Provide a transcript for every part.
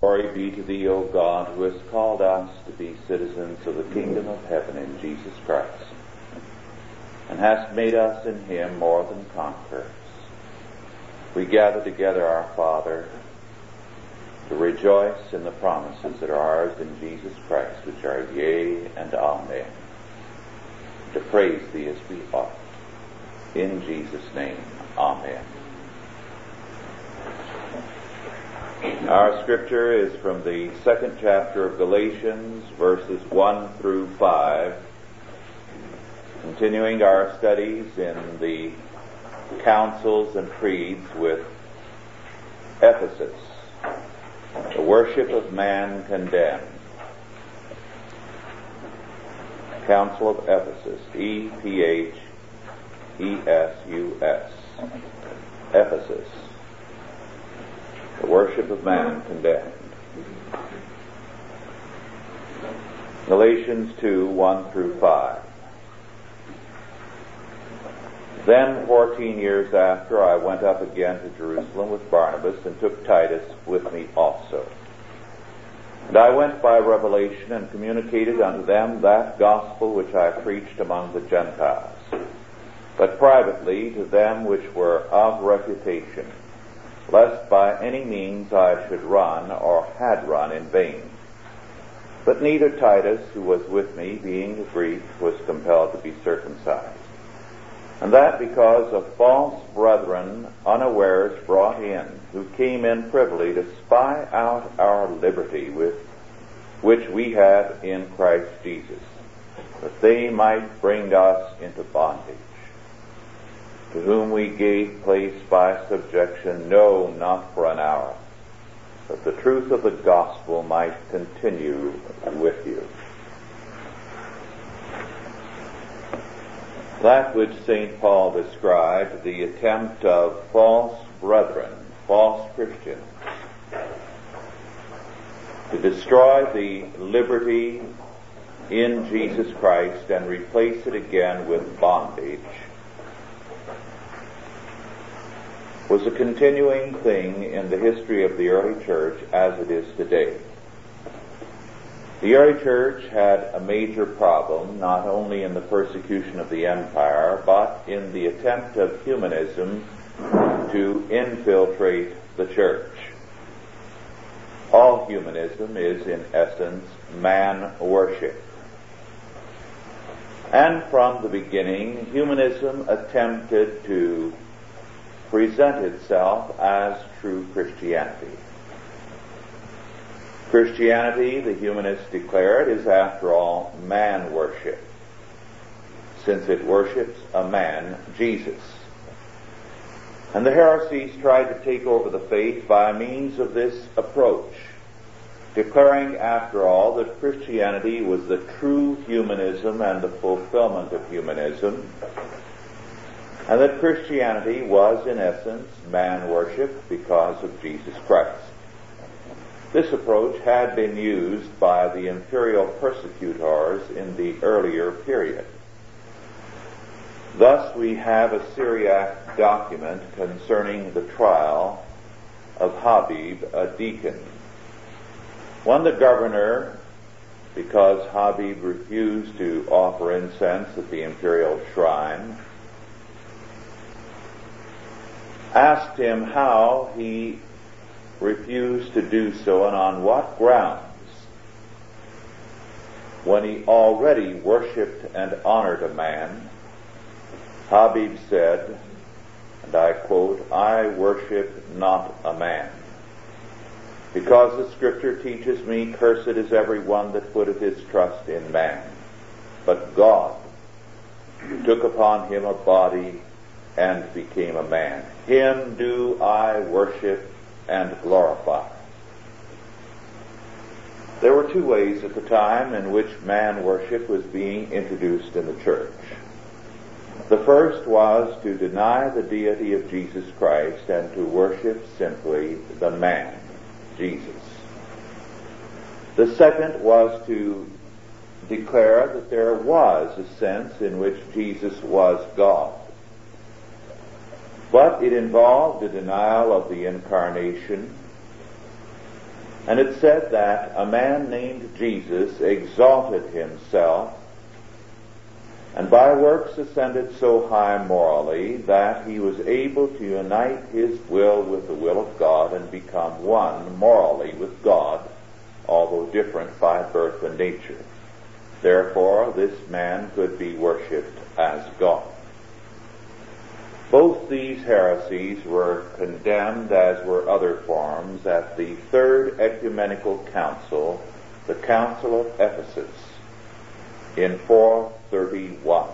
Glory be to thee, O God, who hast called us to be citizens of the kingdom of heaven in Jesus Christ, and hast made us in him more than conquerors. We gather together, our Father, to rejoice in the promises that are ours in Jesus Christ, which are yea and amen, to praise thee as we ought. In Jesus' name, amen. Our scripture is from the second chapter of Galatians, verses 1 through 5, continuing our studies in the councils and creeds with Ephesus, the worship of man condemned. Council of Ephesus, E P H E S U S, Ephesus the worship of man condemned. Galatians 2, 1 through 5. Then, fourteen years after, I went up again to Jerusalem with Barnabas and took Titus with me also. And I went by revelation and communicated unto them that gospel which I preached among the Gentiles, but privately to them which were of reputation lest by any means I should run or had run in vain. But neither Titus, who was with me, being a Greek, was compelled to be circumcised. And that because of false brethren unawares brought in, who came in privily to spy out our liberty with which we have in Christ Jesus, that they might bring us into bondage to whom we gave place by subjection, no, not for an hour, that the truth of the gospel might continue with you. That which St. Paul described, the attempt of false brethren, false Christians, to destroy the liberty in Jesus Christ and replace it again with bondage, was a continuing thing in the history of the early church as it is today. The early church had a major problem not only in the persecution of the empire, but in the attempt of humanism to infiltrate the church. All humanism is in essence man worship. And from the beginning, humanism attempted to present itself as true Christianity. Christianity, the humanists declared, is after all man worship, since it worships a man, Jesus. And the heresies tried to take over the faith by means of this approach, declaring, after all, that Christianity was the true humanism and the fulfillment of humanism, and that Christianity was, in essence, man worship because of Jesus Christ. This approach had been used by the imperial persecutors in the earlier period. Thus, we have a Syriac document concerning the trial of Habib, a deacon. When the governor, because Habib refused to offer incense at the imperial shrine, asked him how he refused to do so and on what grounds when he already worshipped and honored a man, Habib said, and I quote, I worship not a man. Because the scripture teaches me, cursed is every one that putteth his trust in man. But God took upon him a body and became a man. Him do I worship and glorify. There were two ways at the time in which man worship was being introduced in the church. The first was to deny the deity of Jesus Christ and to worship simply the man, Jesus. The second was to declare that there was a sense in which Jesus was God. But it involved a denial of the incarnation And it said that a man named Jesus exalted himself and by works ascended so high morally that he was able to unite his will with the will of God and become one morally with God, although different by birth and nature. Therefore, this man could be worshipped as God. Both these heresies were condemned, as were other forms, at the Third Ecumenical Council, the Council of Ephesus, in 431.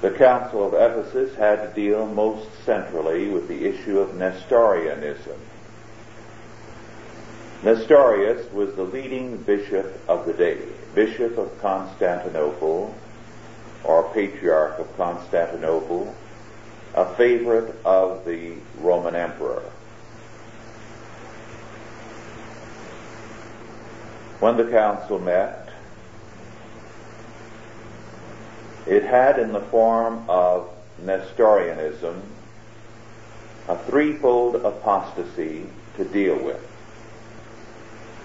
The Council of Ephesus had to deal most centrally with the issue of Nestorianism. Nestorius was the leading bishop of the day, Bishop of Constantinople, or Patriarch of Constantinople, a favorite of the Roman Emperor. When the council met, it had in the form of Nestorianism a threefold apostasy to deal with.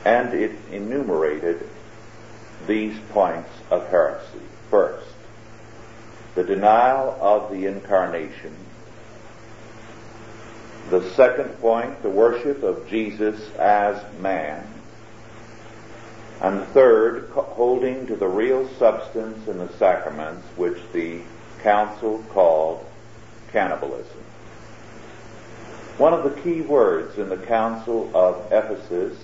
And it enumerated these points of heresy. First, the denial of the incarnation. The second point, the worship of Jesus as man. And third, holding to the real substance in the sacraments, which the council called cannibalism. One of the key words in the Council of Ephesus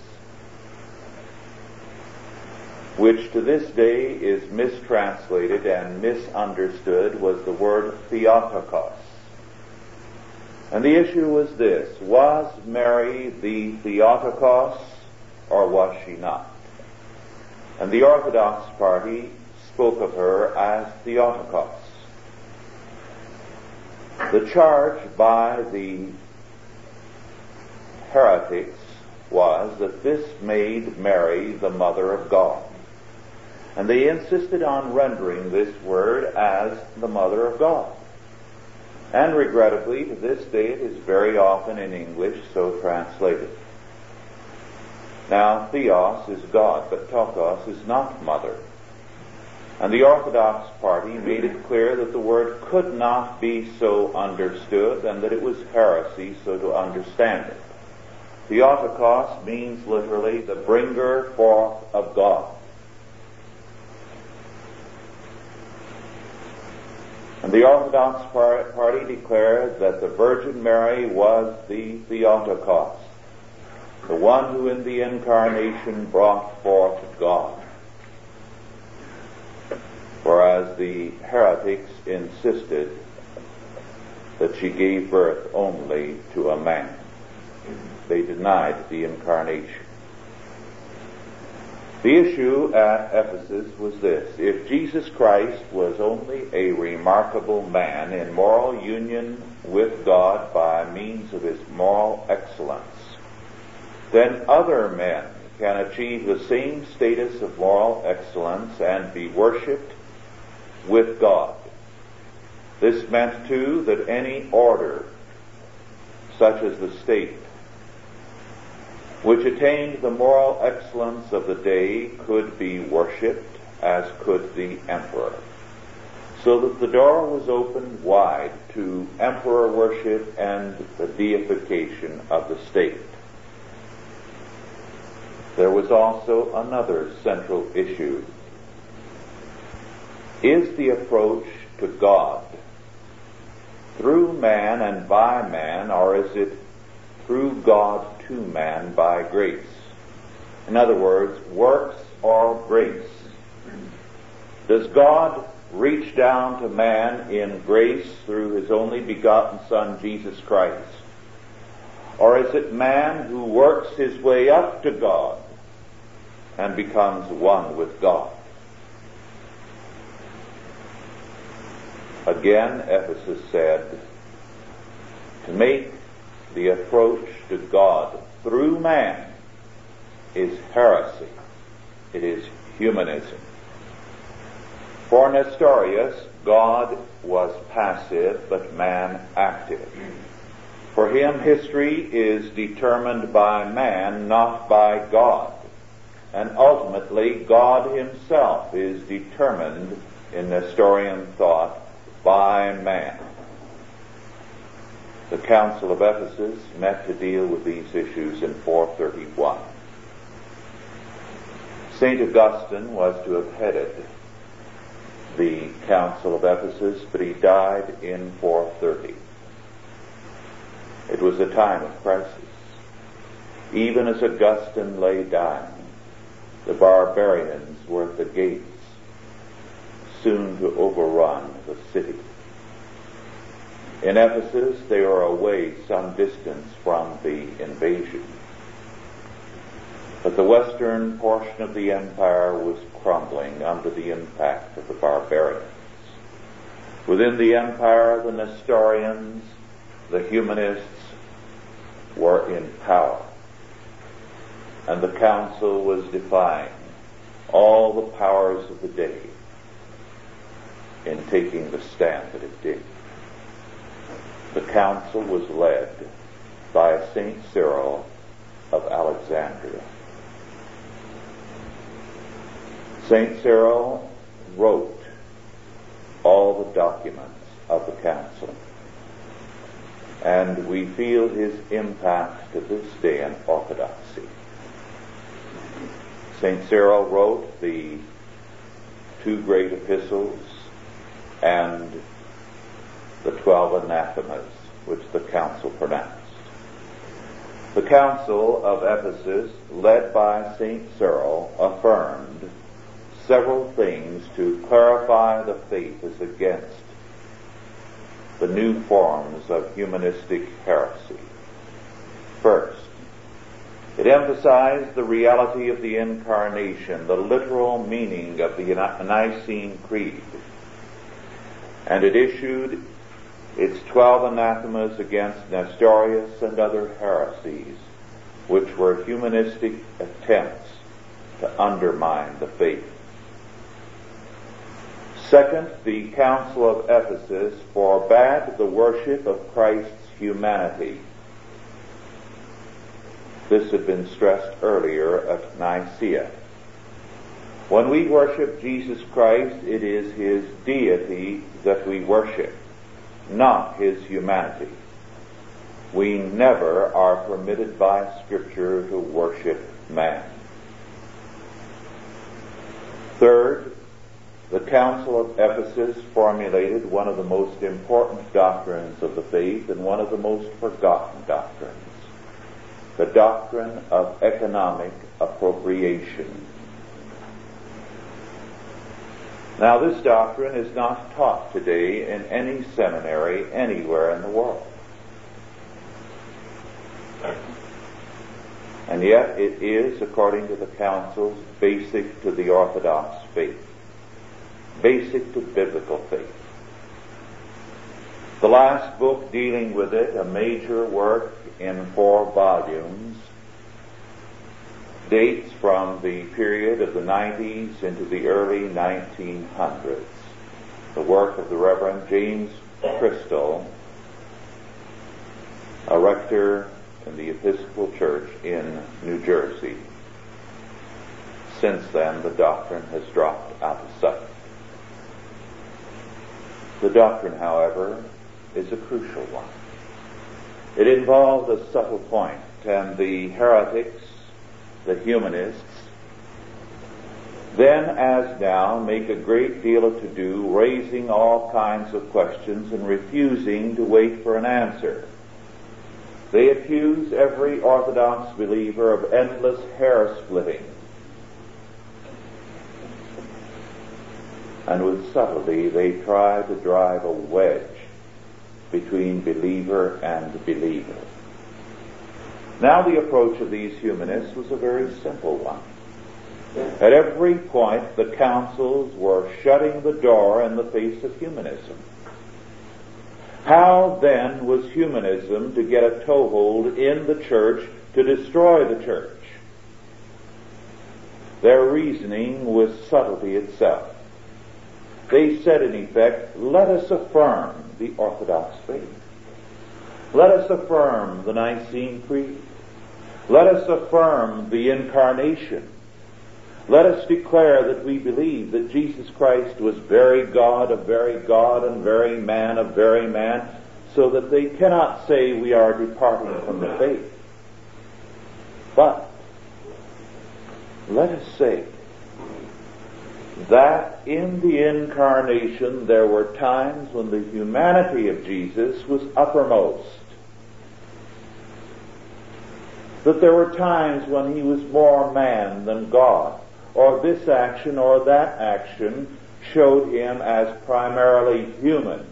which to this day is mistranslated and misunderstood, was the word Theotokos. And the issue was this, was Mary the Theotokos or was she not? And the Orthodox party spoke of her as Theotokos. The charge by the heretics was that this made Mary the mother of God. And they insisted on rendering this word as the Mother of God. And regrettably, to this day, it is very often in English so translated. Now, theos is God, but tokos is not mother. And the Orthodox party made it clear that the word could not be so understood and that it was heresy so to understand it. Theotokos means literally the bringer forth of God. The Orthodox party declared that the Virgin Mary was the Theotokos, the one who in the incarnation brought forth God. Whereas the heretics insisted that she gave birth only to a man. They denied the incarnation. The issue at Ephesus was this. If Jesus Christ was only a remarkable man in moral union with God by means of his moral excellence, then other men can achieve the same status of moral excellence and be worshipped with God. This meant too that any order, such as the state, which attained the moral excellence of the day could be worshipped as could the emperor. So that the door was opened wide to emperor worship and the deification of the state. There was also another central issue. Is the approach to God through man and by man, or is it through God to man by grace. In other words, works or grace. Does God reach down to man in grace through his only begotten Son, Jesus Christ? Or is it man who works his way up to God and becomes one with God? Again, Ephesus said, to make the approach to God through man is heresy. It is humanism. For Nestorius, God was passive, but man active. For him, history is determined by man, not by God. And ultimately, God himself is determined in Nestorian thought by man. The Council of Ephesus met to deal with these issues in 431. St. Augustine was to have headed the Council of Ephesus, but he died in 430. It was a time of crisis. Even as Augustine lay dying, the barbarians were at the gates, soon to overrun the city. In Ephesus, they were away some distance from the invasion. But the western portion of the empire was crumbling under the impact of the barbarians. Within the empire, the Nestorians, the humanists, were in power. And the council was defying all the powers of the day in taking the stand that it did. The council was led by Saint Cyril of Alexandria. Saint Cyril wrote all the documents of the council and we feel his impact to this day in orthodoxy. St. Cyril wrote the two great epistles and the twelve anathemas which the council pronounced. The council of Ephesus, led by St. Cyril, affirmed several things to clarify the faith as against the new forms of humanistic heresy. First, it emphasized the reality of the incarnation, the literal meaning of the Nicene Creed, and it issued its twelve anathemas against Nestorius and other heresies, which were humanistic attempts to undermine the faith. Second, the Council of Ephesus forbade the worship of Christ's humanity. This had been stressed earlier at Nicaea. When we worship Jesus Christ, it is His deity that we worship, not His humanity. We never are permitted by Scripture to worship man. Third, the Council of Ephesus formulated one of the most important doctrines of the faith and one of the most forgotten doctrines. The doctrine of economic appropriation. Now this doctrine is not taught today in any seminary anywhere in the world. And yet it is, according to the councils, basic to the Orthodox faith basic to biblical faith. The last book dealing with it, a major work in four volumes, dates from the period of the 90s into the early 1900s. The work of the Reverend James Chrystal, a rector in the Episcopal Church in New Jersey. Since then, the doctrine has dropped out of sight. The doctrine, however, is a crucial one. It involves a subtle point, and the heretics, the humanists, then as now make a great deal of to do, raising all kinds of questions and refusing to wait for an answer. They accuse every Orthodox believer of endless hair splitting and with subtlety they try to drive a wedge between believer and believer. Now the approach of these humanists was a very simple one. At every point the councils were shutting the door in the face of humanism. How then was humanism to get a toehold in the church to destroy the church? Their reasoning was subtlety itself. They said, in effect, let us affirm the Orthodox faith. Let us affirm the Nicene Creed. Let us affirm the Incarnation. Let us declare that we believe that Jesus Christ was very God of very God and very man of very man, so that they cannot say we are departing from the faith. But let us say that in the incarnation there were times when the humanity of Jesus was uppermost. That there were times when he was more man than God, or this action or that action showed him as primarily human.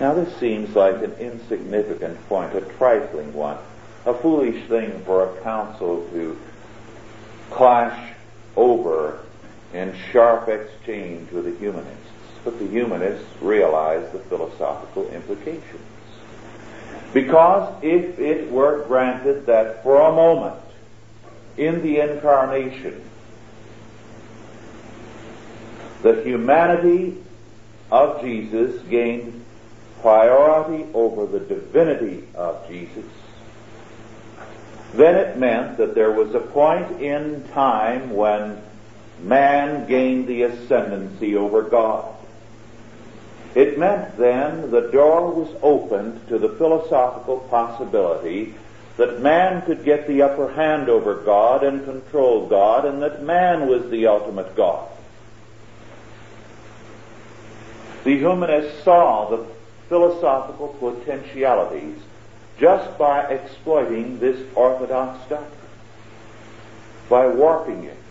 Now this seems like an insignificant point, a trifling one a foolish thing for a council to clash over in sharp exchange with a humanists. But the humanists realize the philosophical implications. Because if it were granted that for a moment in the incarnation the humanity of Jesus gained priority over the divinity of Jesus, then it meant that there was a point in time when man gained the ascendancy over God. It meant then the door was opened to the philosophical possibility that man could get the upper hand over God and control God, and that man was the ultimate God. The humanists saw the philosophical potentialities just by exploiting this orthodox doctrine, by warping it.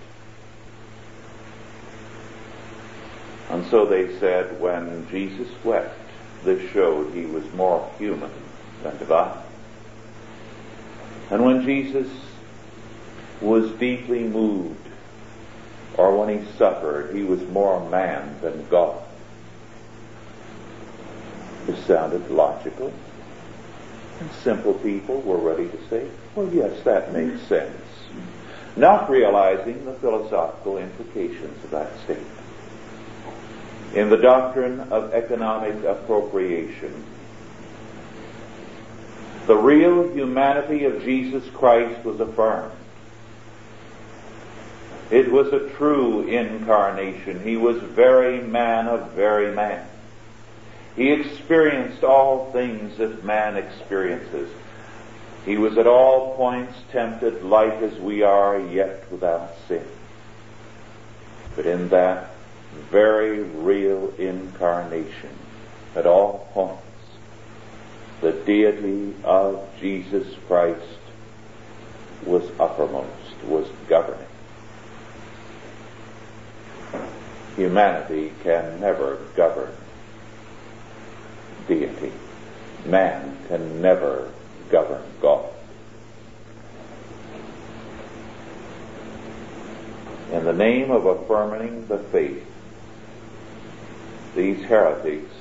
And so they said when Jesus wept, this showed he was more human than divine. And when Jesus was deeply moved, or when he suffered, he was more man than God. This sounded logical. And simple people were ready to say, well, yes, that makes sense. Not realizing the philosophical implications of that statement. In the doctrine of economic appropriation, the real humanity of Jesus Christ was affirmed. It was a true incarnation. He was very man of very man. He experienced all things that man experiences. He was at all points tempted like as we are, yet without sin. But in that very real incarnation, at all points, the deity of Jesus Christ was uppermost, was governing. Humanity can never govern deity. Man can never govern God. In the name of affirming the faith, these heretics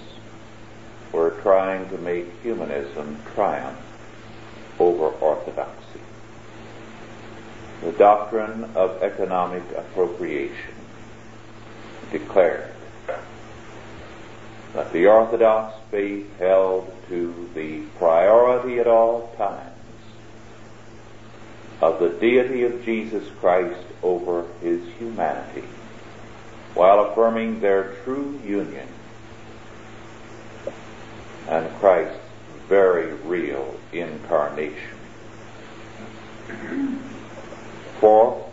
were trying to make humanism triumph over orthodoxy. The doctrine of economic appropriation declared that the Orthodox faith held to the priority at all times of the deity of Jesus Christ over his humanity, while affirming their true union and Christ's very real incarnation. Fourth,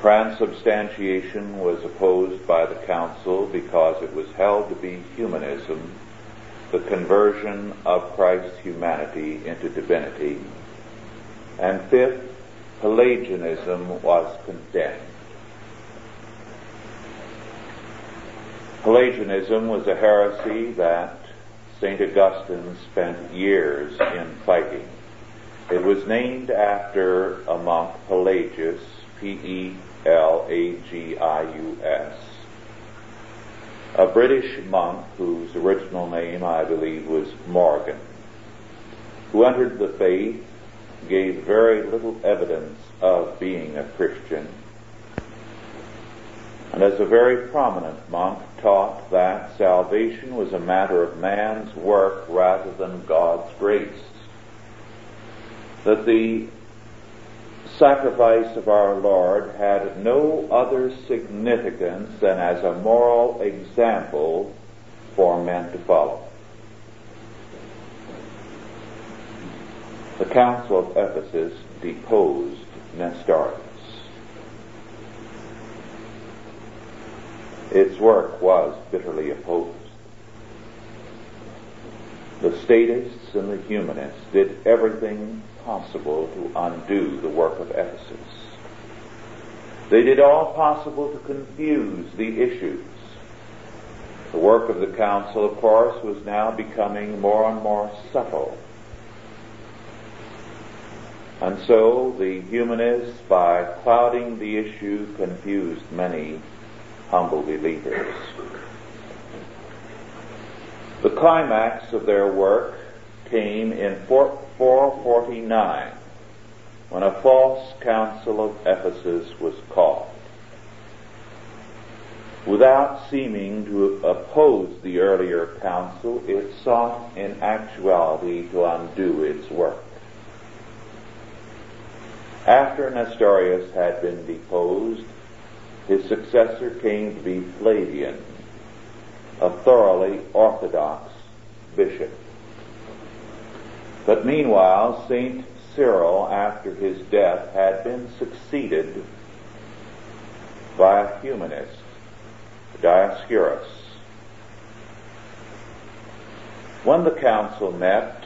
Transubstantiation was opposed by the council because it was held to be humanism, the conversion of Christ's humanity into divinity. And fifth, Pelagianism was condemned. Pelagianism was a heresy that St. Augustine spent years in fighting. It was named after a monk, Pelagius, P-E L-A-G-I-U-S. A British monk whose original name, I believe, was Morgan, who entered the faith, gave very little evidence of being a Christian, and as a very prominent monk taught that salvation was a matter of man's work rather than God's grace. That the sacrifice of our Lord had no other significance than as a moral example for men to follow. The Council of Ephesus deposed Nestorius. Its work was bitterly opposed. The statists and the humanists did everything possible to undo the work of Ephesus. They did all possible to confuse the issues. The work of the council, of course, was now becoming more and more subtle. And so the humanists, by clouding the issue, confused many humble believers. The climax of their work came in 449 when a false council of Ephesus was called. Without seeming to oppose the earlier council, it sought in actuality to undo its work. After Nestorius had been deposed, his successor came to be Flavian, a thoroughly orthodox bishop. But meanwhile, St. Cyril, after his death, had been succeeded by a humanist, Dioscorus. When the council met,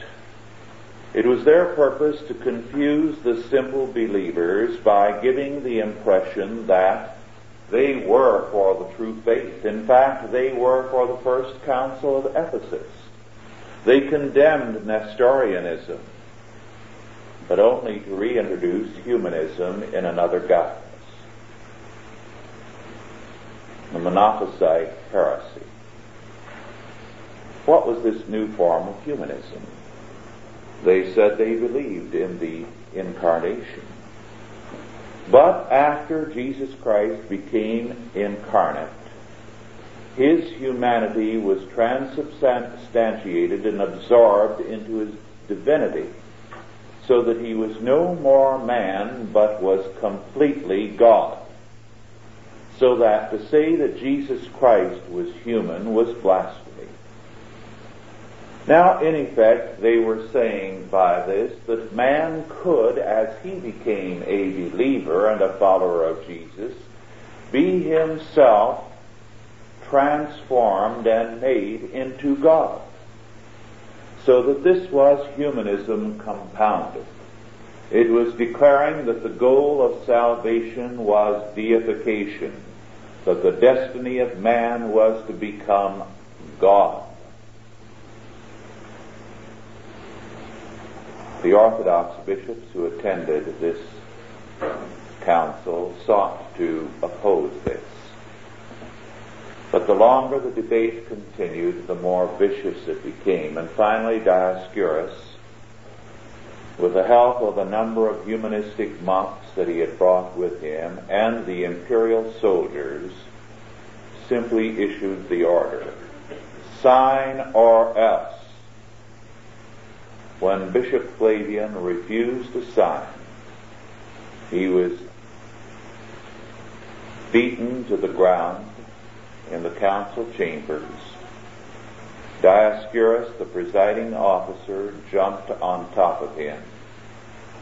it was their purpose to confuse the simple believers by giving the impression that they were for the true faith. In fact, they were for the first council of Ephesus. They condemned Nestorianism, but only to reintroduce humanism in another guise. The Monophysite heresy. What was this new form of humanism? They said they believed in the incarnation. But after Jesus Christ became incarnate, his humanity was transubstantiated and absorbed into his divinity, so that he was no more man, but was completely God. So that to say that Jesus Christ was human was blasphemy. Now, in effect, they were saying by this that man could, as he became a believer and a follower of Jesus, be himself transformed and made into God. So that this was humanism compounded. It was declaring that the goal of salvation was deification, that the destiny of man was to become God. The Orthodox bishops who attended this council sought to oppose this. But the longer the debate continued, the more vicious it became. And finally, Dioscorus, with the help of a number of humanistic monks that he had brought with him and the imperial soldiers, simply issued the order, sign or else when Bishop Flavian refused to sign, he was beaten to the ground in the council chambers. Dioscorus, the presiding officer, jumped on top of him.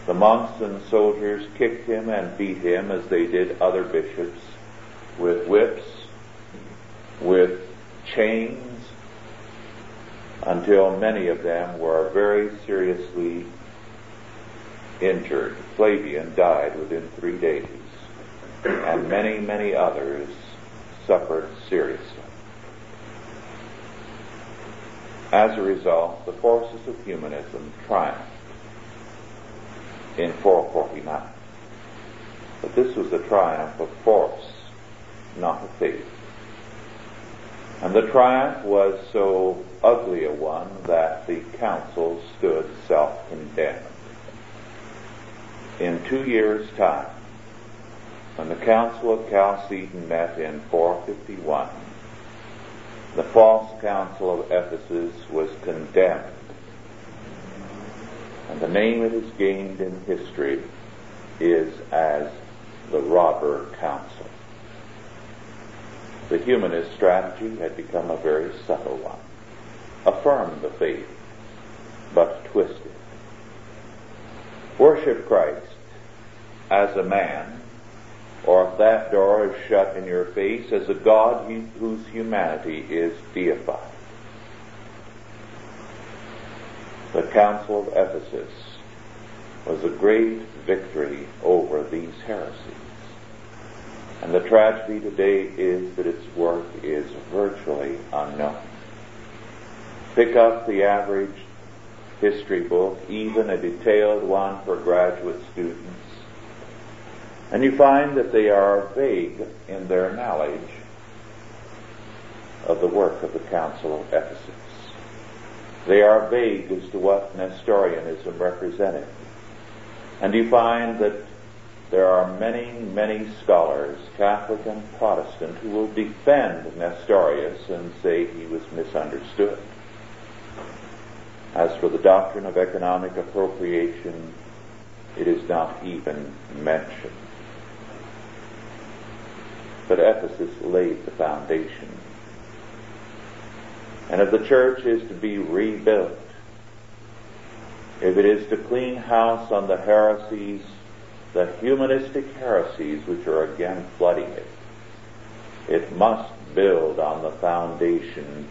The monks and soldiers kicked him and beat him as they did other bishops with whips, with chains, until many of them were very seriously injured. Flavian died within three days, and many, many others suffered seriously. As a result, the forces of humanism triumphed in 449. But this was the triumph of force, not of faith. And the triumph was so ugly a one that the council stood self-condemned. In two years' time, when the Council of Chalcedon met in 451, the false council of Ephesus was condemned, and the name it has gained in history is as the Robber Council. The humanist strategy had become a very subtle one. Affirm the faith, but twist it. Worship Christ as a man, or if that door is shut in your face, as a God whose humanity is deified. The Council of Ephesus was a great victory over these heresies. And the tragedy today is that its work is virtually unknown. Pick up the average history book, even a detailed one for graduate students, and you find that they are vague in their knowledge of the work of the Council of Ephesus. They are vague as to what Nestorianism represented. And you find that there are many, many scholars, Catholic and Protestant, who will defend Nestorius and say he was misunderstood. As for the doctrine of economic appropriation, it is not even mentioned. But Ephesus laid the foundation. And if the church is to be rebuilt, if it is to clean house on the heresies, the humanistic heresies which are again flooding it, it must build on the foundation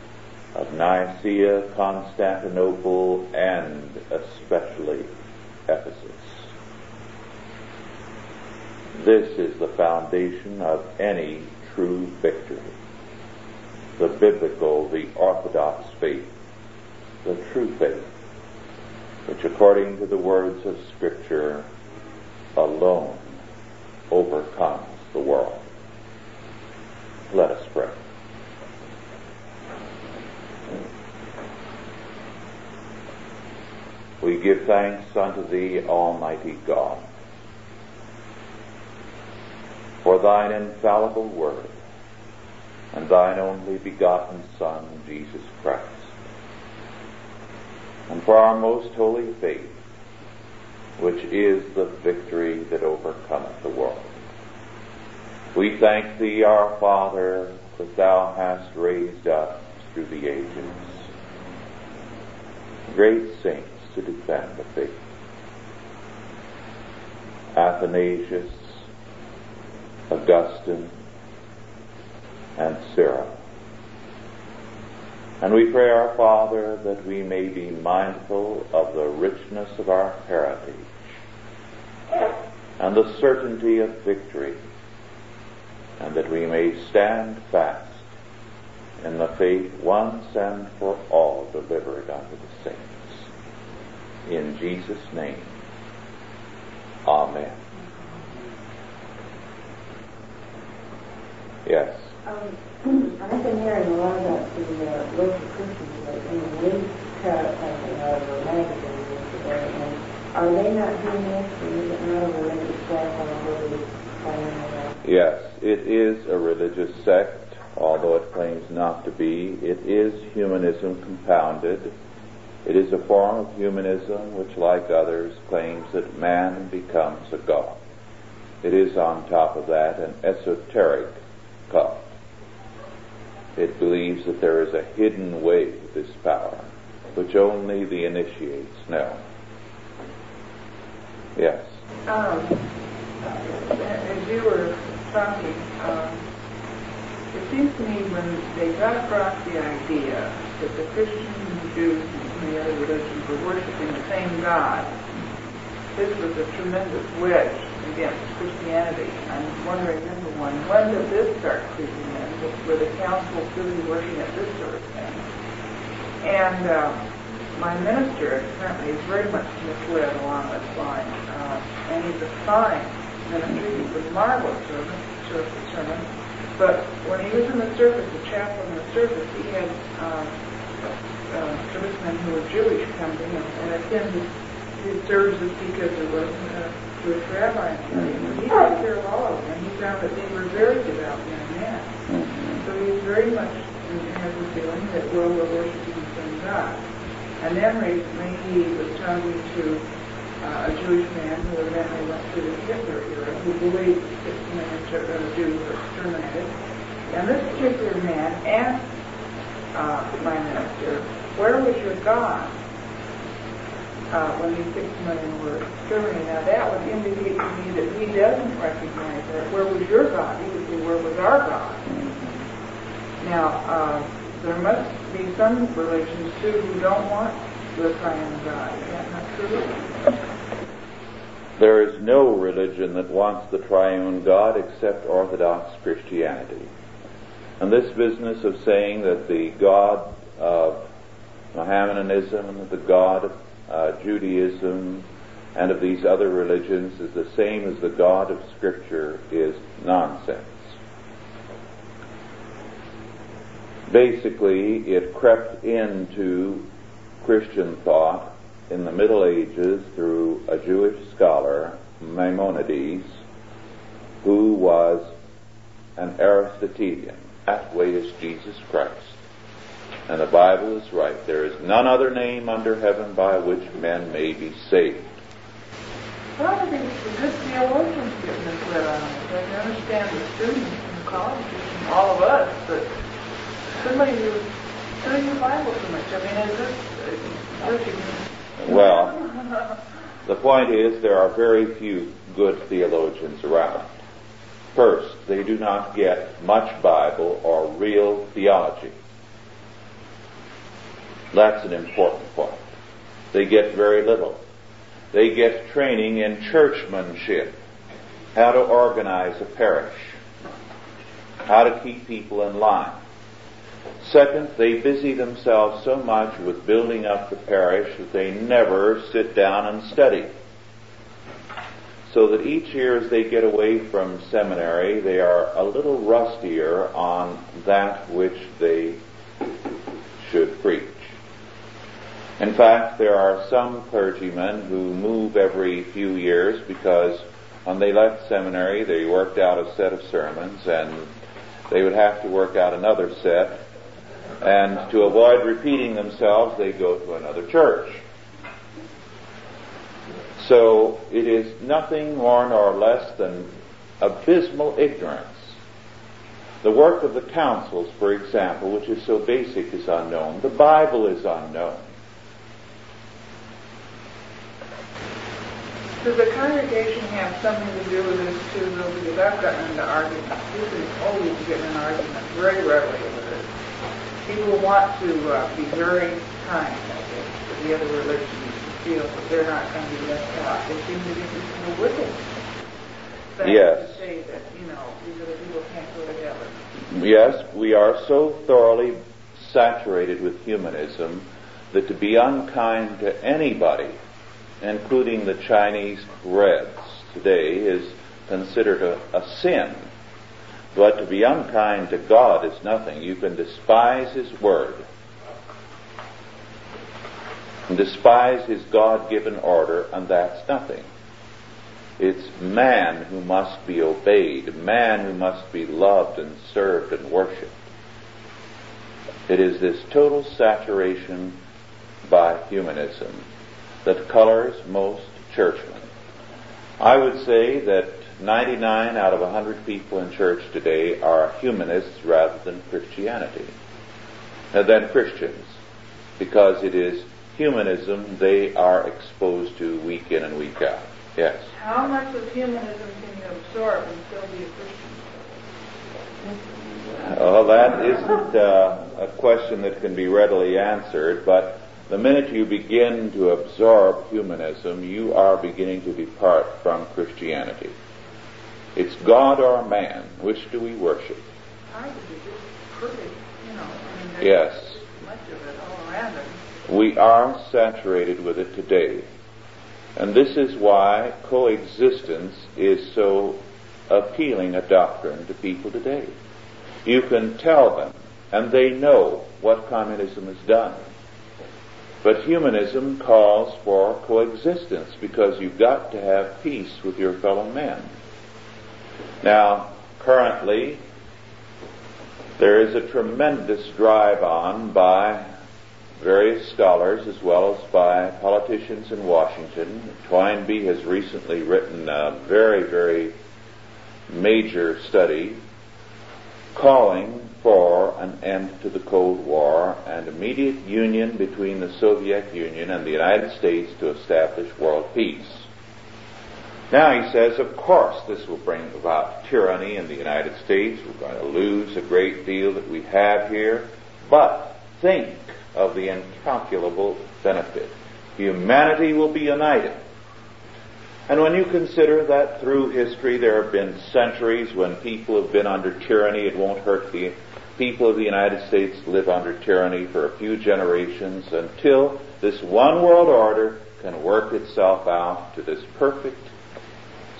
of Nicaea, Constantinople, and especially Ephesus. This is the foundation of any true victory. The biblical, the orthodox faith, the true faith, which according to the words of Scripture alone overcomes the world. Let us pray. We give thanks unto Thee, Almighty God, for Thine infallible Word and Thine only begotten Son, Jesus Christ, and for our most holy faith, which is the victory that overcometh the world. We thank Thee, our Father, that Thou hast raised up through the ages great saints the faith. Athanasius, Augustine, and Cyril. And we pray, our Father, that we may be mindful of the richness of our heritage and the certainty of victory, and that we may stand fast in the faith once and for all delivered unto the. In Jesus' name, Amen. Yes. Um, I've been hearing a lot about the uh, local Christians lately, and we cut something out of a magazine yesterday, and are they not doing this, is it not a religious sect on a really Yes, it is a religious sect, although it claims not to be. It is humanism compounded. It is a form of humanism which, like others, claims that man becomes a god. It is, on top of that, an esoteric cult. It believes that there is a hidden way to this power, which only the initiates know. Yes. Um, as you were talking, um, it seems to me when they got across the idea that the Christians and Jews the other religions were worshiping the same God, this was a tremendous wedge against Christianity. I'm wondering, number one, when did this start creeping in? Were the councils really working at this sort of thing? And uh, my minister apparently is very much misled along this line. Uh, and he's a fine minister. He's a marvelous servant, sermon. But when he was in the service, the chaplain in the service, he had um, uh, servicemen who were Jewish come to him and attend his, his services because there was a Jewish rabbi, and he took care of all of them, and he found that they were very devout young men. Mhm. So he was very much has the feeling that we're worshiping the same God. And then recently he was talking to uh, a Jewish man who evidently went through the Hitler era, who believed six million uh, Jews were exterminated. And this particular man asked uh, my minister, where was your God uh, when these six were exterminated? Now that would indicate to me that he doesn't recognize that. Where was your God? He would say, where was our God? Now, uh, there must be some religions too who don't want the triune God. Is that not true? There is no religion that wants the triune God except Orthodox Christianity. And this business of saying that the God of Mohammedanism the God of uh, Judaism and of these other religions is the same as the God of Scripture is nonsense. Basically, it crept into Christian thought in the Middle Ages through a Jewish scholar, Maimonides, who was an Aristotelian. That way is Jesus Christ. And the Bible is right. There is none other name under heaven by which men may be saved. Well, I think the good theologians get misled on this. I can understand the students and the colleges and all of us, but somebody who's studying the Bible too much. I mean, is this uh. Well, the point is there are very few good theologians around. First, they do not get much Bible or real theology. That's an important point. They get very little. They get training in churchmanship, how to organize a parish, how to keep people in line. Second, they busy themselves so much with building up the parish that they never sit down and study. So that each year as they get away from seminary, they are a little rustier on that which they should preach. In fact, there are some clergymen who move every few years because when they left seminary, they worked out a set of sermons and they would have to work out another set. And to avoid repeating themselves, they go to another church. So it is nothing more nor less than abysmal ignorance. The work of the councils, for example, which is so basic, is unknown. The Bible is unknown. Does the congregation have something to do with this too, though? Because I've gotten into arguments. Usually always get in an argument very readily with it. People want to uh, be very kind, I guess, to the other religions and feel that they're not going to be left out. They seem to be just wicked thing Yes. to say that, you know, these other people can't go to heaven. Yes, we are so thoroughly saturated with humanism that to be unkind to anybody, including the Chinese Reds today, is considered a, a sin. But to be unkind to God is nothing. You can despise His Word, and despise His God-given order, and that's nothing. It's man who must be obeyed, man who must be loved and served and worshipped. It is this total saturation by humanism that colors most churchmen. I would say that 99 out of 100 people in church today are humanists rather than Christianity, than Christians, because it is humanism they are exposed to week in and week out. Yes. How much of humanism can you absorb and still be a Christian? Well, that isn't uh, a question that can be readily answered, but the minute you begin to absorb humanism, you are beginning to depart from Christianity. It's God or man. Which do we worship? I be just pretty, you know, I mean, Yes. much of it all around us. We are saturated with it today. And this is why coexistence is so appealing a doctrine to people today. You can tell them, and they know what communism has done. But humanism calls for coexistence because you've got to have peace with your fellow men. Now, currently, there is a tremendous drive on by various scholars as well as by politicians in Washington. Toynbee has recently written a very, very major study calling for an end to the Cold War and immediate union between the Soviet Union and the United States to establish world peace. Now he says, of course, this will bring about tyranny in the United States. We're going to lose a great deal that we have here. But think of the incalculable benefit. Humanity will be united. And when you consider that through history there have been centuries when people have been under tyranny, it won't hurt the people of the United States live under tyranny for a few generations until this one world order can work itself out to this perfect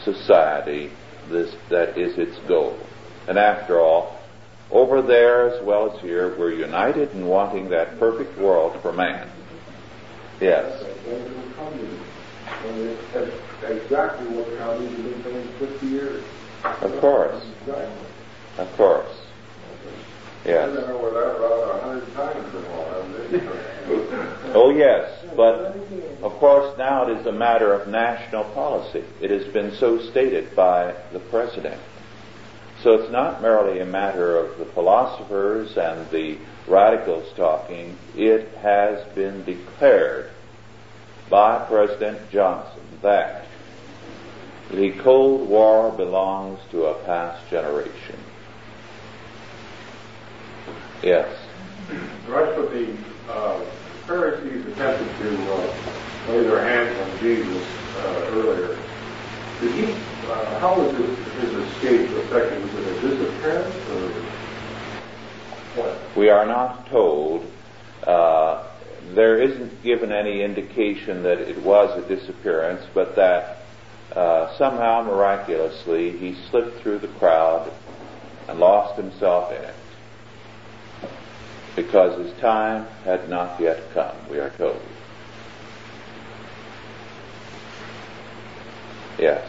society this, that is its goal. And after all, over there as well as here, we're united in wanting that perfect world for man. Yes. Exactly what communism has been saying 50 years. Of course. Exactly. Of course. Yes. Oh yes, but of course now it is a matter of national policy. It has been so stated by the President. So it's not merely a matter of the philosophers and the radicals talking. It has been declared by President Johnson that the Cold War belongs to a past generation. Yes. That's of the uh, Pharisees attempted to uh, lay their hands on Jesus uh, earlier. Did he? Uh, how was his, his escape affected? Was it a disappearance or what? We are not told. Uh, there isn't given any indication that it was a disappearance, but that uh, somehow miraculously he slipped through the crowd and lost himself in it because his time had not yet come, we are told. Yes.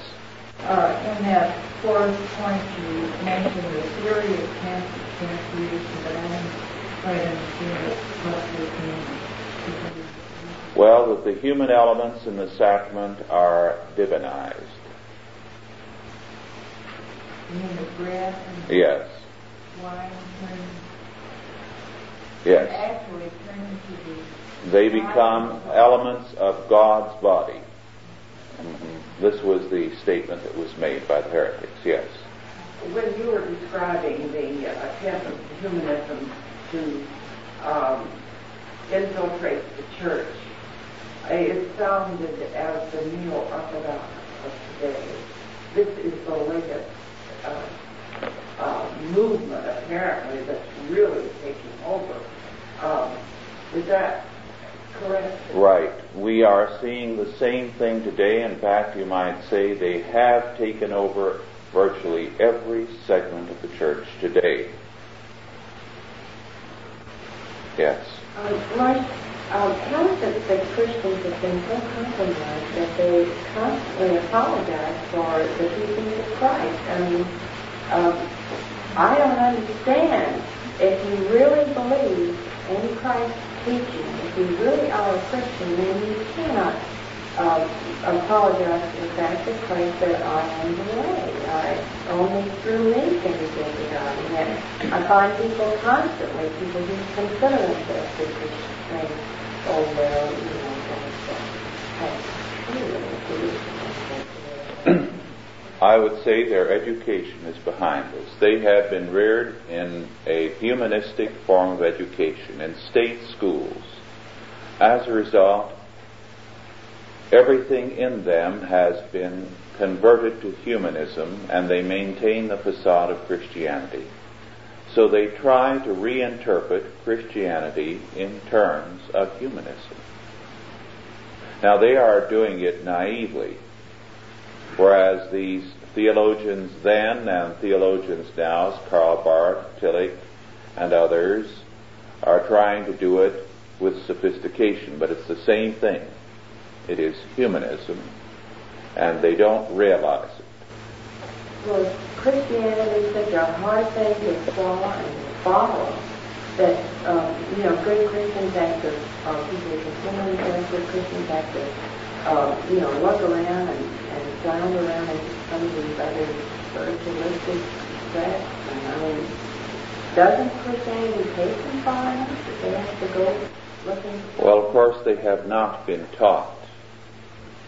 Uh, in that fourth point, you mentioned the theory of transmutation, but I didn't quite understand what means. Well, that the human elements in the sacrament are divinized. You mean the bread and Yes. wine turn, Yes. actually turn into the They become elements of God's body. Mhm. This was the statement that was made by the heretics, yes. when you were describing the uh, attempt of humanism to um, infiltrate the church, it sounded as the neo-orthodox of today. This is the latest uh, uh, movement, apparently, that's really taking over. Um, is that correct? Right. We are seeing the same thing today. In fact, you might say they have taken over virtually every segment of the church today. Yes. Um, Mark, um, how is it that Christians have been so compromised that they constantly apologize for the teachings of Christ? I mean, um, I don't understand. If you really believe in Christ's teaching, if you really are a Christian, then you cannot um, apologize for the fact that Christ said, I am the way. I, only through me can you get to God. And I find people constantly, people who consider themselves to be Christians, I would say their education is behind this. They have been reared in a humanistic form of education in state schools. As a result, everything in them has been converted to humanism and they maintain the facade of Christianity. So they try to reinterpret Christianity in terms of humanism. Now they are doing it naively, whereas these theologians then and theologians now, Karl Barth, Tillich, and others, are trying to do it with sophistication, but it's the same thing. It is humanism, and they don't realize. Was Christianity such a hard thing to swallow and follow that, um, you know, good Christians have to, uh, people continually turn good Christians have to, uh, you know, look around and, and flounder around into some of these other spiritualistic sects? And I mean, doesn't Christianity take them far enough they have to go looking? Well, of course, they have not been taught.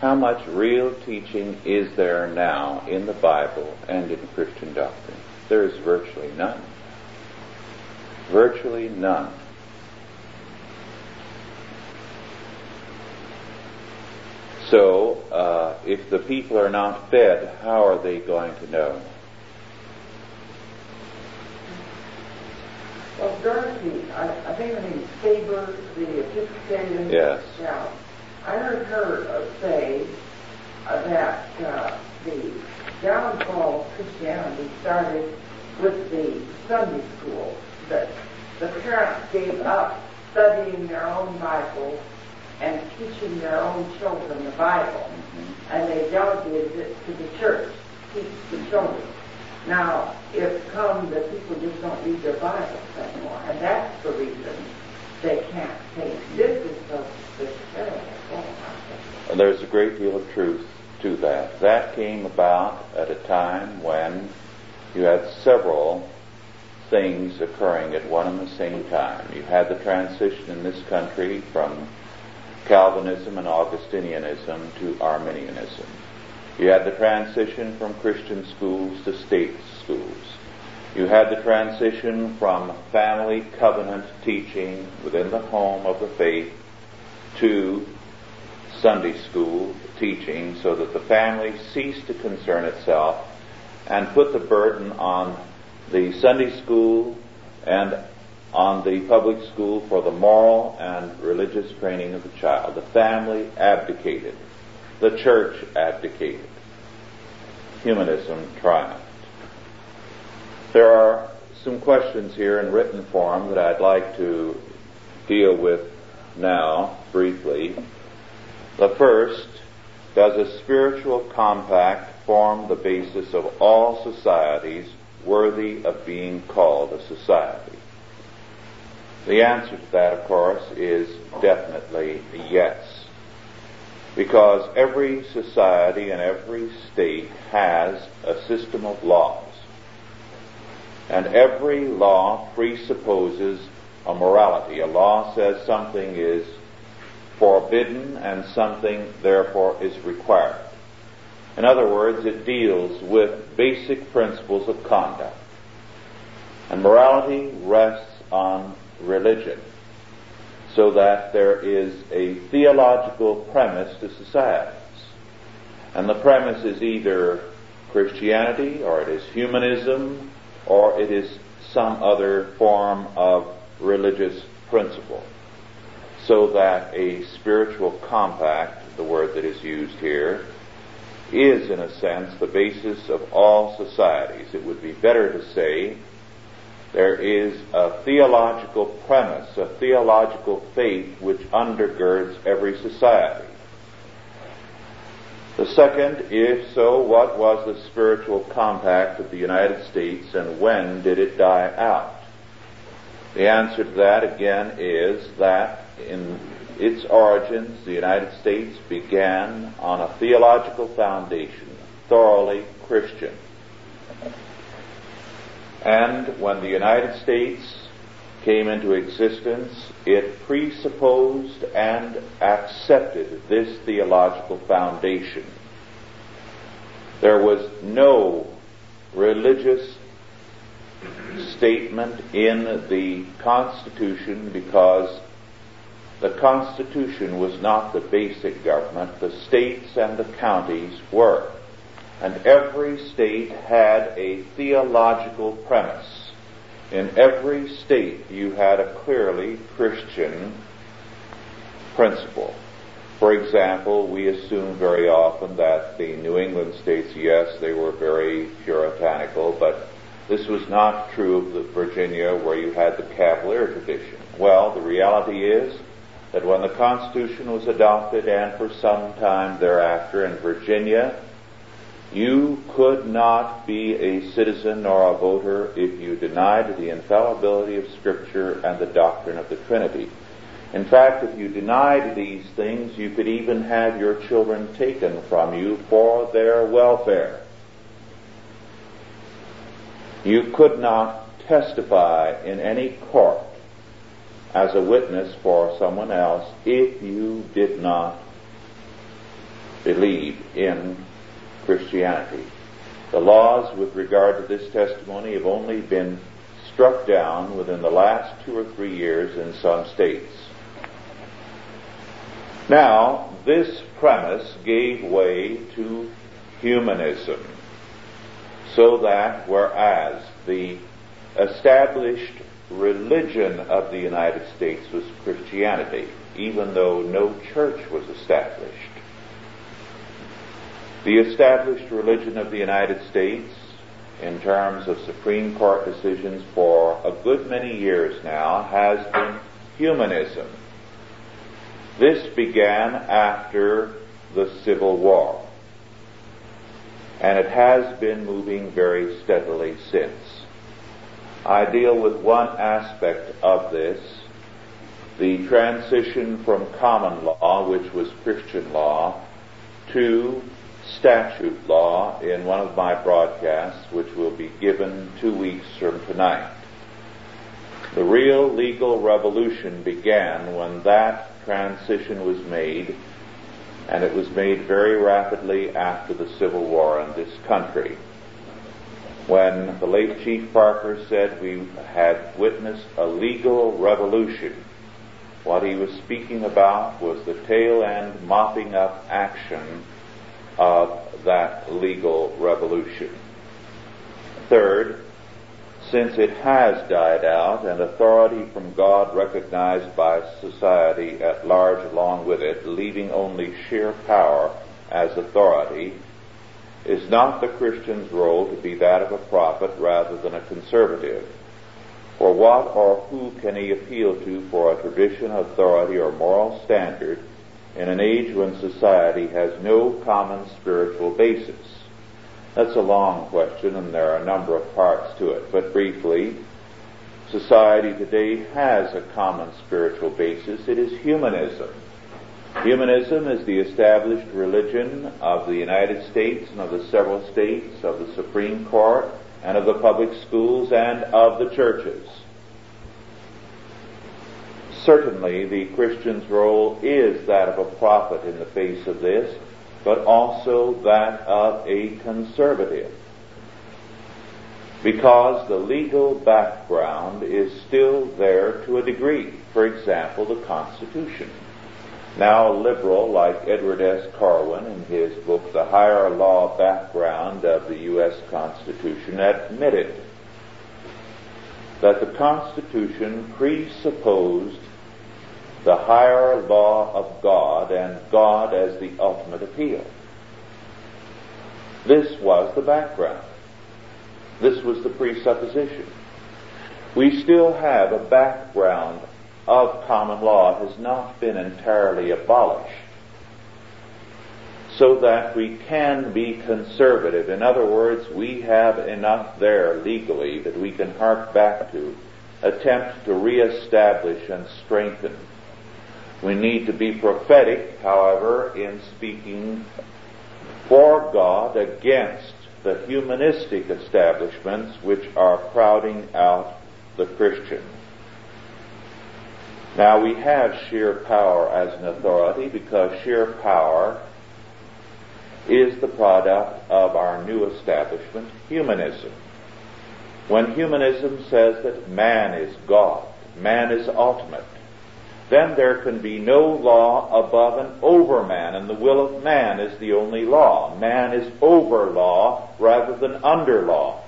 How much real teaching is there now in the Bible and in Christian doctrine? There is virtually none. Virtually none. So, uh, if the people are not fed, how are they going to know? Well, Dorothy, I, I think her name is Faber, the Episcopalian. Yes. Yeah. I heard her uh, say uh, that uh, the downfall of Christianity started with the Sunday school, that the parents gave up studying their own Bible and teaching their own children the Bible, and they delegated it to the church to teach the children. Now, it's come that people just don't read their Bibles anymore, and that's the reason they can't take. This is terrible fall. And there's a great deal of truth to that. That came about at a time when you had several things occurring at one and the same time. You had the transition in this country from Calvinism and Augustinianism to Arminianism. You had the transition from Christian schools to state schools. You had the transition from family covenant teaching within the home of the faith to Sunday school teaching so that the family ceased to concern itself and put the burden on the Sunday school and on the public school for the moral and religious training of the child. The family abdicated. The church abdicated. Humanism triumphed. There are some questions here in written form that I'd like to deal with now briefly. The first, does a spiritual compact form the basis of all societies worthy of being called a society? The answer to that, of course, is definitely yes. Because every society and every state has a system of laws. And every law presupposes a morality. A law says something is forbidden and something therefore is required. In other words, it deals with basic principles of conduct. And morality rests on religion so that there is a theological premise to societies. And the premise is either Christianity or it is humanism or it is some other form of religious principle. So that a spiritual compact, the word that is used here, is in a sense the basis of all societies. It would be better to say there is a theological premise, a theological faith which undergirds every society. The second, if so, what was the spiritual compact of the United States and when did it die out? The answer to that again is that in its origins, the United States began on a theological foundation, thoroughly Christian. And when the United States came into existence, it presupposed and accepted this theological foundation. There was no religious statement in the Constitution because the Constitution was not the basic government. The states and the counties were. And every state had a theological premise. In every state you had a clearly Christian principle. For example, we assume very often that the New England states, yes, they were very puritanical, but this was not true of Virginia where you had the Cavalier tradition. Well, the reality is that when the Constitution was adopted and for some time thereafter in Virginia, you could not be a citizen nor a voter if you denied the infallibility of Scripture and the doctrine of the Trinity. In fact, if you denied these things, you could even have your children taken from you for their welfare. You could not testify in any court as a witness for someone else if you did not believe in Christianity. The laws with regard to this testimony have only been struck down within the last two or three years in some states. Now, this premise gave way to humanism, so that whereas the established religion of the United States was Christianity, even though no church was established. The established religion of the United States, in terms of Supreme Court decisions for a good many years now, has been humanism. This began after the Civil War, and it has been moving very steadily since. I deal with one aspect of this, the transition from common law, which was Christian law, to statute law in one of my broadcasts, which will be given two weeks from tonight. The real legal revolution began when that transition was made, and it was made very rapidly after the Civil War in this country when the late Chief Parker said we had witnessed a legal revolution. What he was speaking about was the tail end mopping up action of that legal revolution. Third, since it has died out and authority from God recognized by society at large along with it, leaving only sheer power as authority, is not the Christian's role to be that of a prophet rather than a conservative? For what or who can he appeal to for a tradition, authority, or moral standard in an age when society has no common spiritual basis? That's a long question and there are a number of parts to it, but briefly, society today has a common spiritual basis. It is humanism. Humanism is the established religion of the United States and of the several states, of the Supreme Court, and of the public schools and of the churches. Certainly, the Christian's role is that of a prophet in the face of this, but also that of a conservative. Because the legal background is still there to a degree. For example, the Constitution now a liberal like Edward S. Corwin in his book The Higher Law Background of the U.S. Constitution admitted that the Constitution presupposed the higher law of God and God as the ultimate appeal. This was the background. This was the presupposition. We still have a background of common law has not been entirely abolished so that we can be conservative. In other words, we have enough there legally that we can hark back to, attempt to reestablish and strengthen. We need to be prophetic, however, in speaking for God against the humanistic establishments which are crowding out the Christian. Now we have sheer power as an authority because sheer power is the product of our new establishment, humanism. When humanism says that man is God, man is ultimate, then there can be no law above and over man, and the will of man is the only law. Man is over law rather than under law.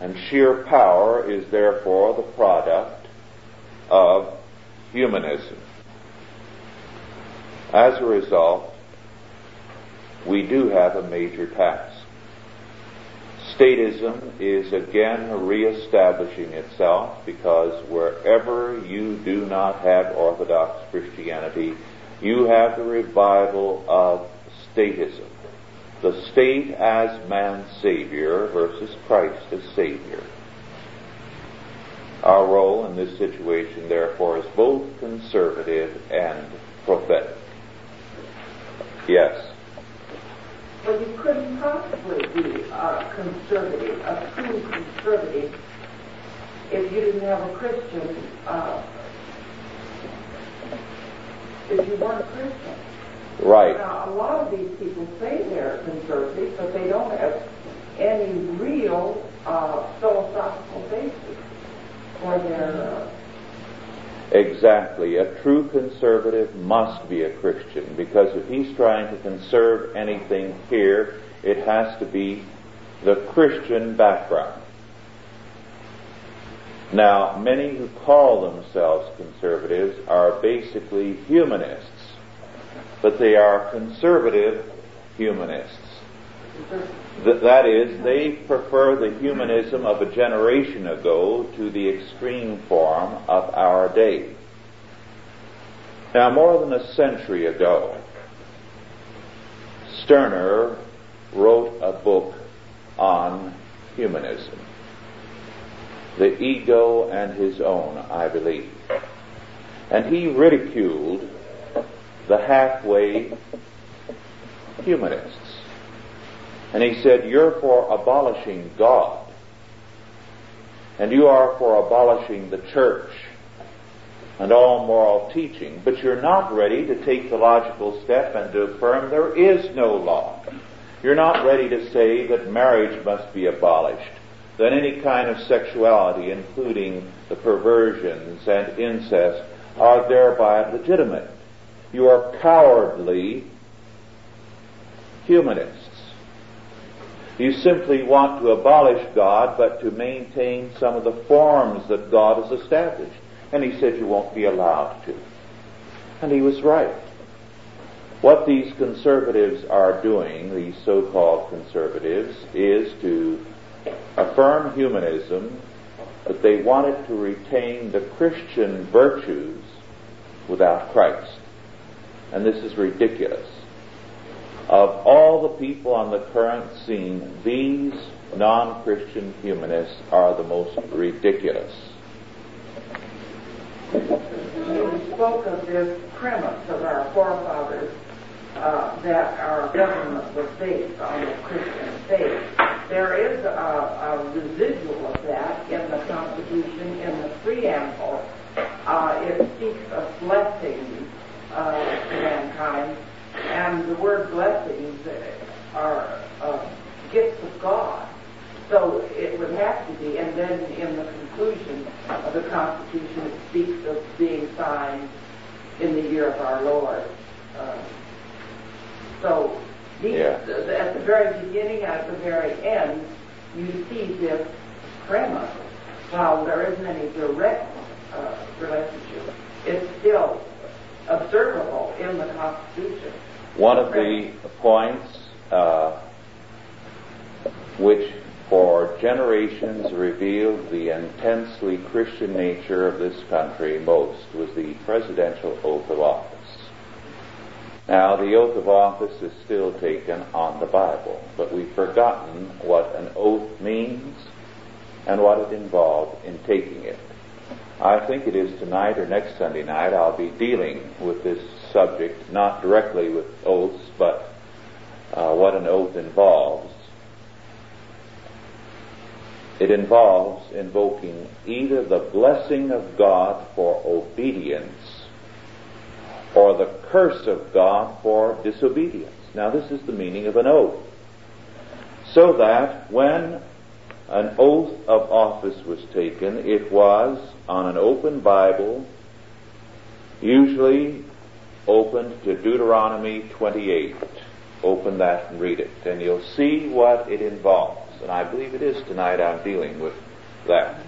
And sheer power is therefore the product of humanism. As a result, we do have a major task. Statism is again reestablishing itself because wherever you do not have Orthodox Christianity, you have the revival of statism. The state as man's Savior versus Christ as Savior. Our role in this situation, therefore, is both conservative and prophetic. Yes. Well, you couldn't possibly be a conservative, a true conservative, if you didn't have a Christian, uh, if you weren't a Christian. Right. Now, a lot of these people say they're conservative, but they don't have any real uh, philosophical basis their. Uh, Exactly. A true conservative must be a Christian because if he's trying to conserve anything here, it has to be the Christian background. Now, many who call themselves conservatives are basically humanists, but they are conservative humanists. Th- that is, they prefer the humanism of a generation ago to the extreme form of our day. Now, more than a century ago, Stirner wrote a book on humanism. The ego and his own, I believe. And he ridiculed the halfway humanists. And he said, You're for abolishing God. And you are for abolishing the church and all moral teaching. But you're not ready to take the logical step and to affirm there is no law. You're not ready to say that marriage must be abolished, that any kind of sexuality, including the perversions and incest, are thereby legitimate. You are cowardly humanists. You simply want to abolish God, but to maintain some of the forms that God has established. And he said you won't be allowed to. And he was right. What these conservatives are doing, these so-called conservatives, is to affirm humanism, but they wanted to retain the Christian virtues without Christ. And this is ridiculous. Of all the people on the current scene, these non-Christian humanists are the most ridiculous. You spoke of this premise of our forefathers uh, that our government was based on the Christian faith. There is a, a residual of that in the Constitution, in the preamble. Uh, it speaks of blessings uh, to mankind, and the word blessings are uh, gifts of God. So it would have to be, and then in the conclusion of the Constitution, it speaks of being signed in the year of our Lord. Uh, so these, Yeah. at the very beginning, at the very end, you see this premise. While there isn't any direct uh, relationship, it's still observable in the Constitution. One of the points uh, which for generations revealed the intensely Christian nature of this country most was the presidential oath of office. Now, the oath of office is still taken on the Bible, but we've forgotten what an oath means and what it involved in taking it. I think it is tonight or next Sunday night I'll be dealing with this subject, not directly with oaths, but uh, what an oath involves. It involves invoking either the blessing of God for obedience or the curse of God for disobedience. Now, this is the meaning of an oath. So that when an oath of office was taken, it was on an open Bible, usually opened to Deuteronomy 28. Open that and read it, and you'll see what it involves. And I believe it is tonight I'm dealing with that.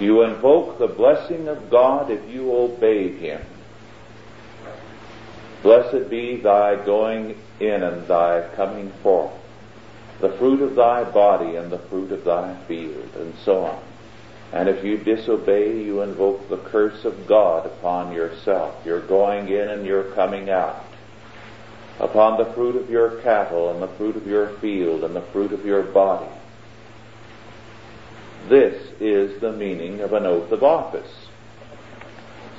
You invoke the blessing of God if you obey Him. Blessed be thy going in and thy coming forth. the fruit of thy body and the fruit of thy field, and so on. And if you disobey, you invoke the curse of God upon yourself. You're going in and you're coming out. Upon the fruit of your cattle and the fruit of your field and the fruit of your body. This is the meaning of an oath of office.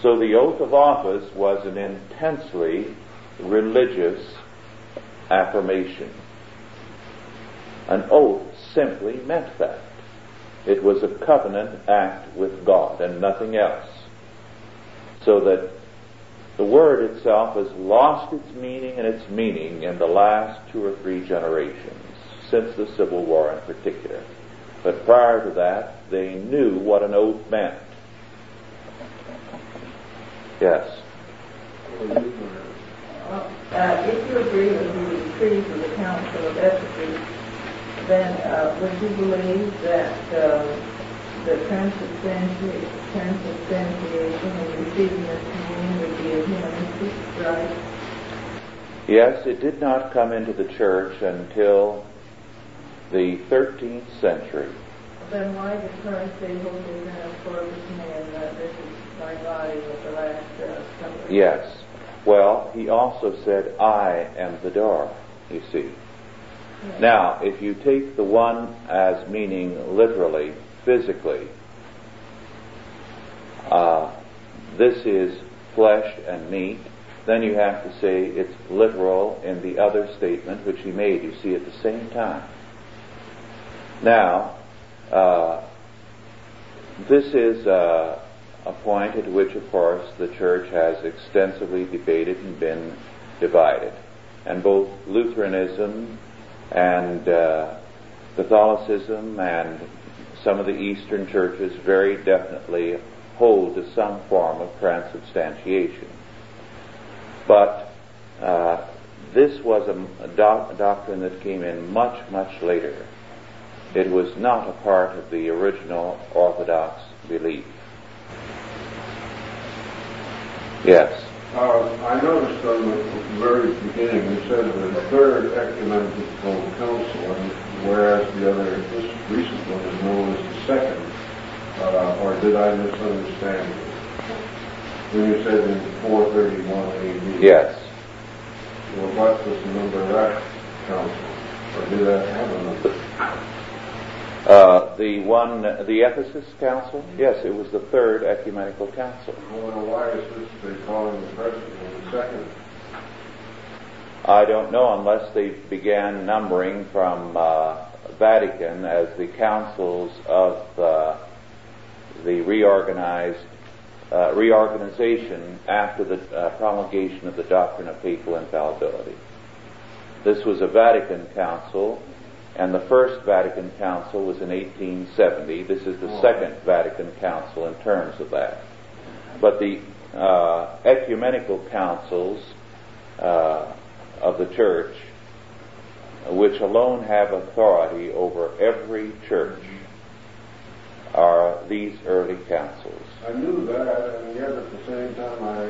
So the oath of office was an intensely religious affirmation. An oath simply meant that. It was a covenant act with God and nothing else. So that the word itself has lost its meaning and its meaning in the last two or three generations, since the Civil War in particular. But prior to that, they knew what an oath meant. Yes. Uh, if you agree with the decrees of the Council of Ephesus, then uh, would you believe that uh, the transubstantiation, transubstantiation and receiving of communion would be a humanistic rite? Yes, it did not come into the church until the 13th century. Then why did Christ say, Hold your hand for this man, that this is my body with the last uh, supper? Yes. Well, he also said, I am the door, you see. Now, if you take the one as meaning literally, physically, uh, this is flesh and meat, then you have to say it's literal in the other statement which he made, you see, at the same time. Now, uh, this is uh, a point at which, of course, the church has extensively debated and been divided. And both Lutheranism and uh, Catholicism and some of the Eastern churches very definitely hold to some form of transubstantiation. But uh, this was a, doc- a doctrine that came in much, much later. It was not a part of the original Orthodox belief. Yes. Uh, I noticed from the very beginning, you said the third ecumenical council, whereas the other, this recent one is known as the second, uh, or did I misunderstand? When you said in 431 AD? Yes. Well, what was the number of that council? Or did that have a number? Uh, the one, the Ephesus Council? Yes, it was the third ecumenical council. Well, why is this they calling the present the second? I don't know unless they began numbering from uh, Vatican as the councils of uh, the reorganized uh, reorganization after the uh, promulgation of the doctrine of papal infallibility. This was a Vatican council, and the first Vatican council was in 1870. This is the second Vatican council in terms of that. But the uh, ecumenical councils uh, of the church, which alone have authority over every church, are these early councils. I knew that, and yet at the same time I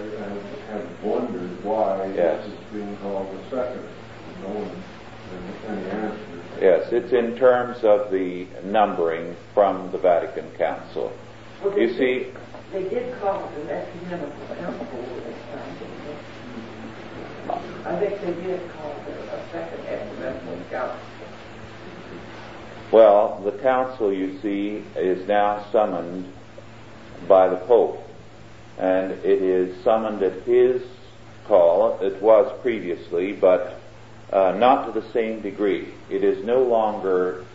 have, wondered why Yes. this is being called the second. No one has any answer. Yes, it's in terms of the numbering from the Vatican Council. Well, You see, They did call it an ecumenical council this time. I think they did call it a second ecumenical council. well, the council, you see, is now summoned by the Pope. And it is summoned at his call. It was previously, but uh, not to the same degree. It is no longer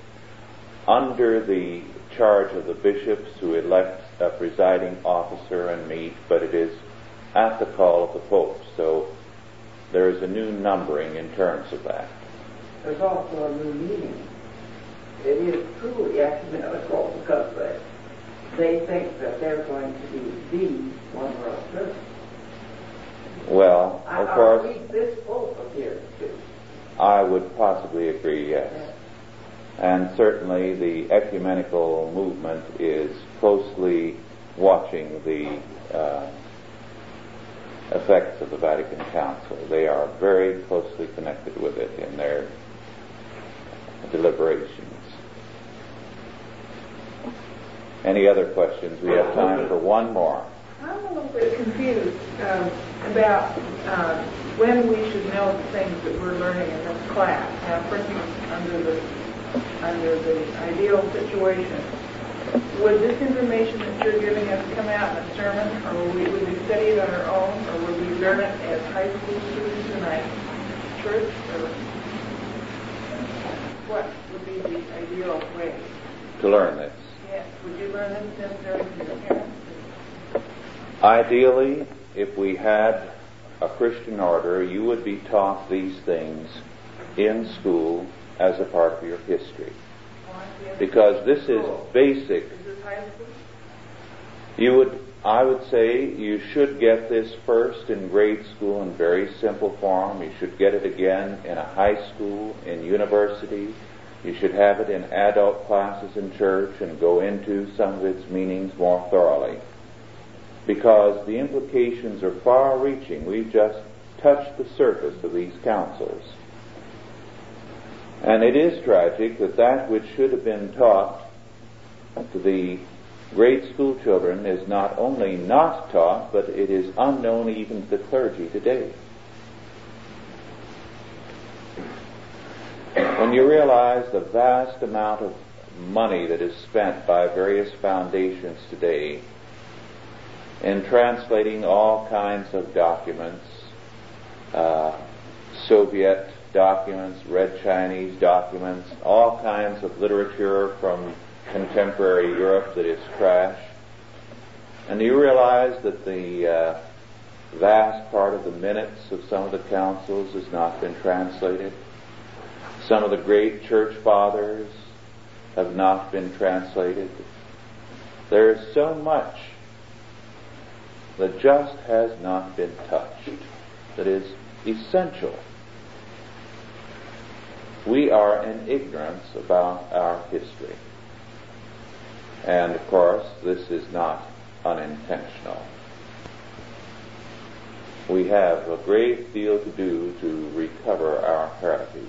under the charge of the bishops who elect a presiding officer and meet, but it is at the call of the Pope. So there is a new numbering in terms of that. There's also a new meaning. It is truly ecumenical because they, they think that they're going to be the one world church. Well, of I course, read this Pope appears to. I would possibly agree, yes. And certainly the ecumenical movement is closely watching the uh, effects of the Vatican Council. They are very closely connected with it in their deliberations. Any other questions? We have time for one more. I'm a little bit confused um, about uh, when we should know the things that we're learning in this class. Now, for instance, under the under the ideal situation, would this information that you're giving us come out in a sermon, or would we, would we study it on our own, or would we learn it as high school students in a church, or what would be the ideal way? To learn this. Yes, would you learn this necessary to your parents? Ideally, if we had a Christian order, you would be taught these things in school as a part of your history. Because this is basic. You would, I would say, you should get this first in grade school in very simple form. You should get it again in a high school, in university. You should have it in adult classes in church and go into some of its meanings more thoroughly. Because the implications are far reaching. We've just touched the surface of these councils. And it is tragic that that which should have been taught to the grade school children is not only not taught, but it is unknown even to the clergy today. When you realize the vast amount of money that is spent by various foundations today in translating all kinds of documents, uh, Soviet documents, Red Chinese documents, all kinds of literature from contemporary Europe that is trash. And you realize that the uh, vast part of the minutes of some of the councils has not been translated. Some of the great church fathers have not been translated. There is so much that just has not been touched that is essential. We are in ignorance about our history. And of course, this is not unintentional. We have a great deal to do to recover our heritage.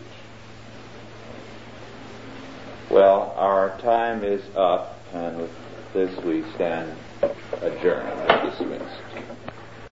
Well, our time is up, and with this we stand adjourned and dismissed.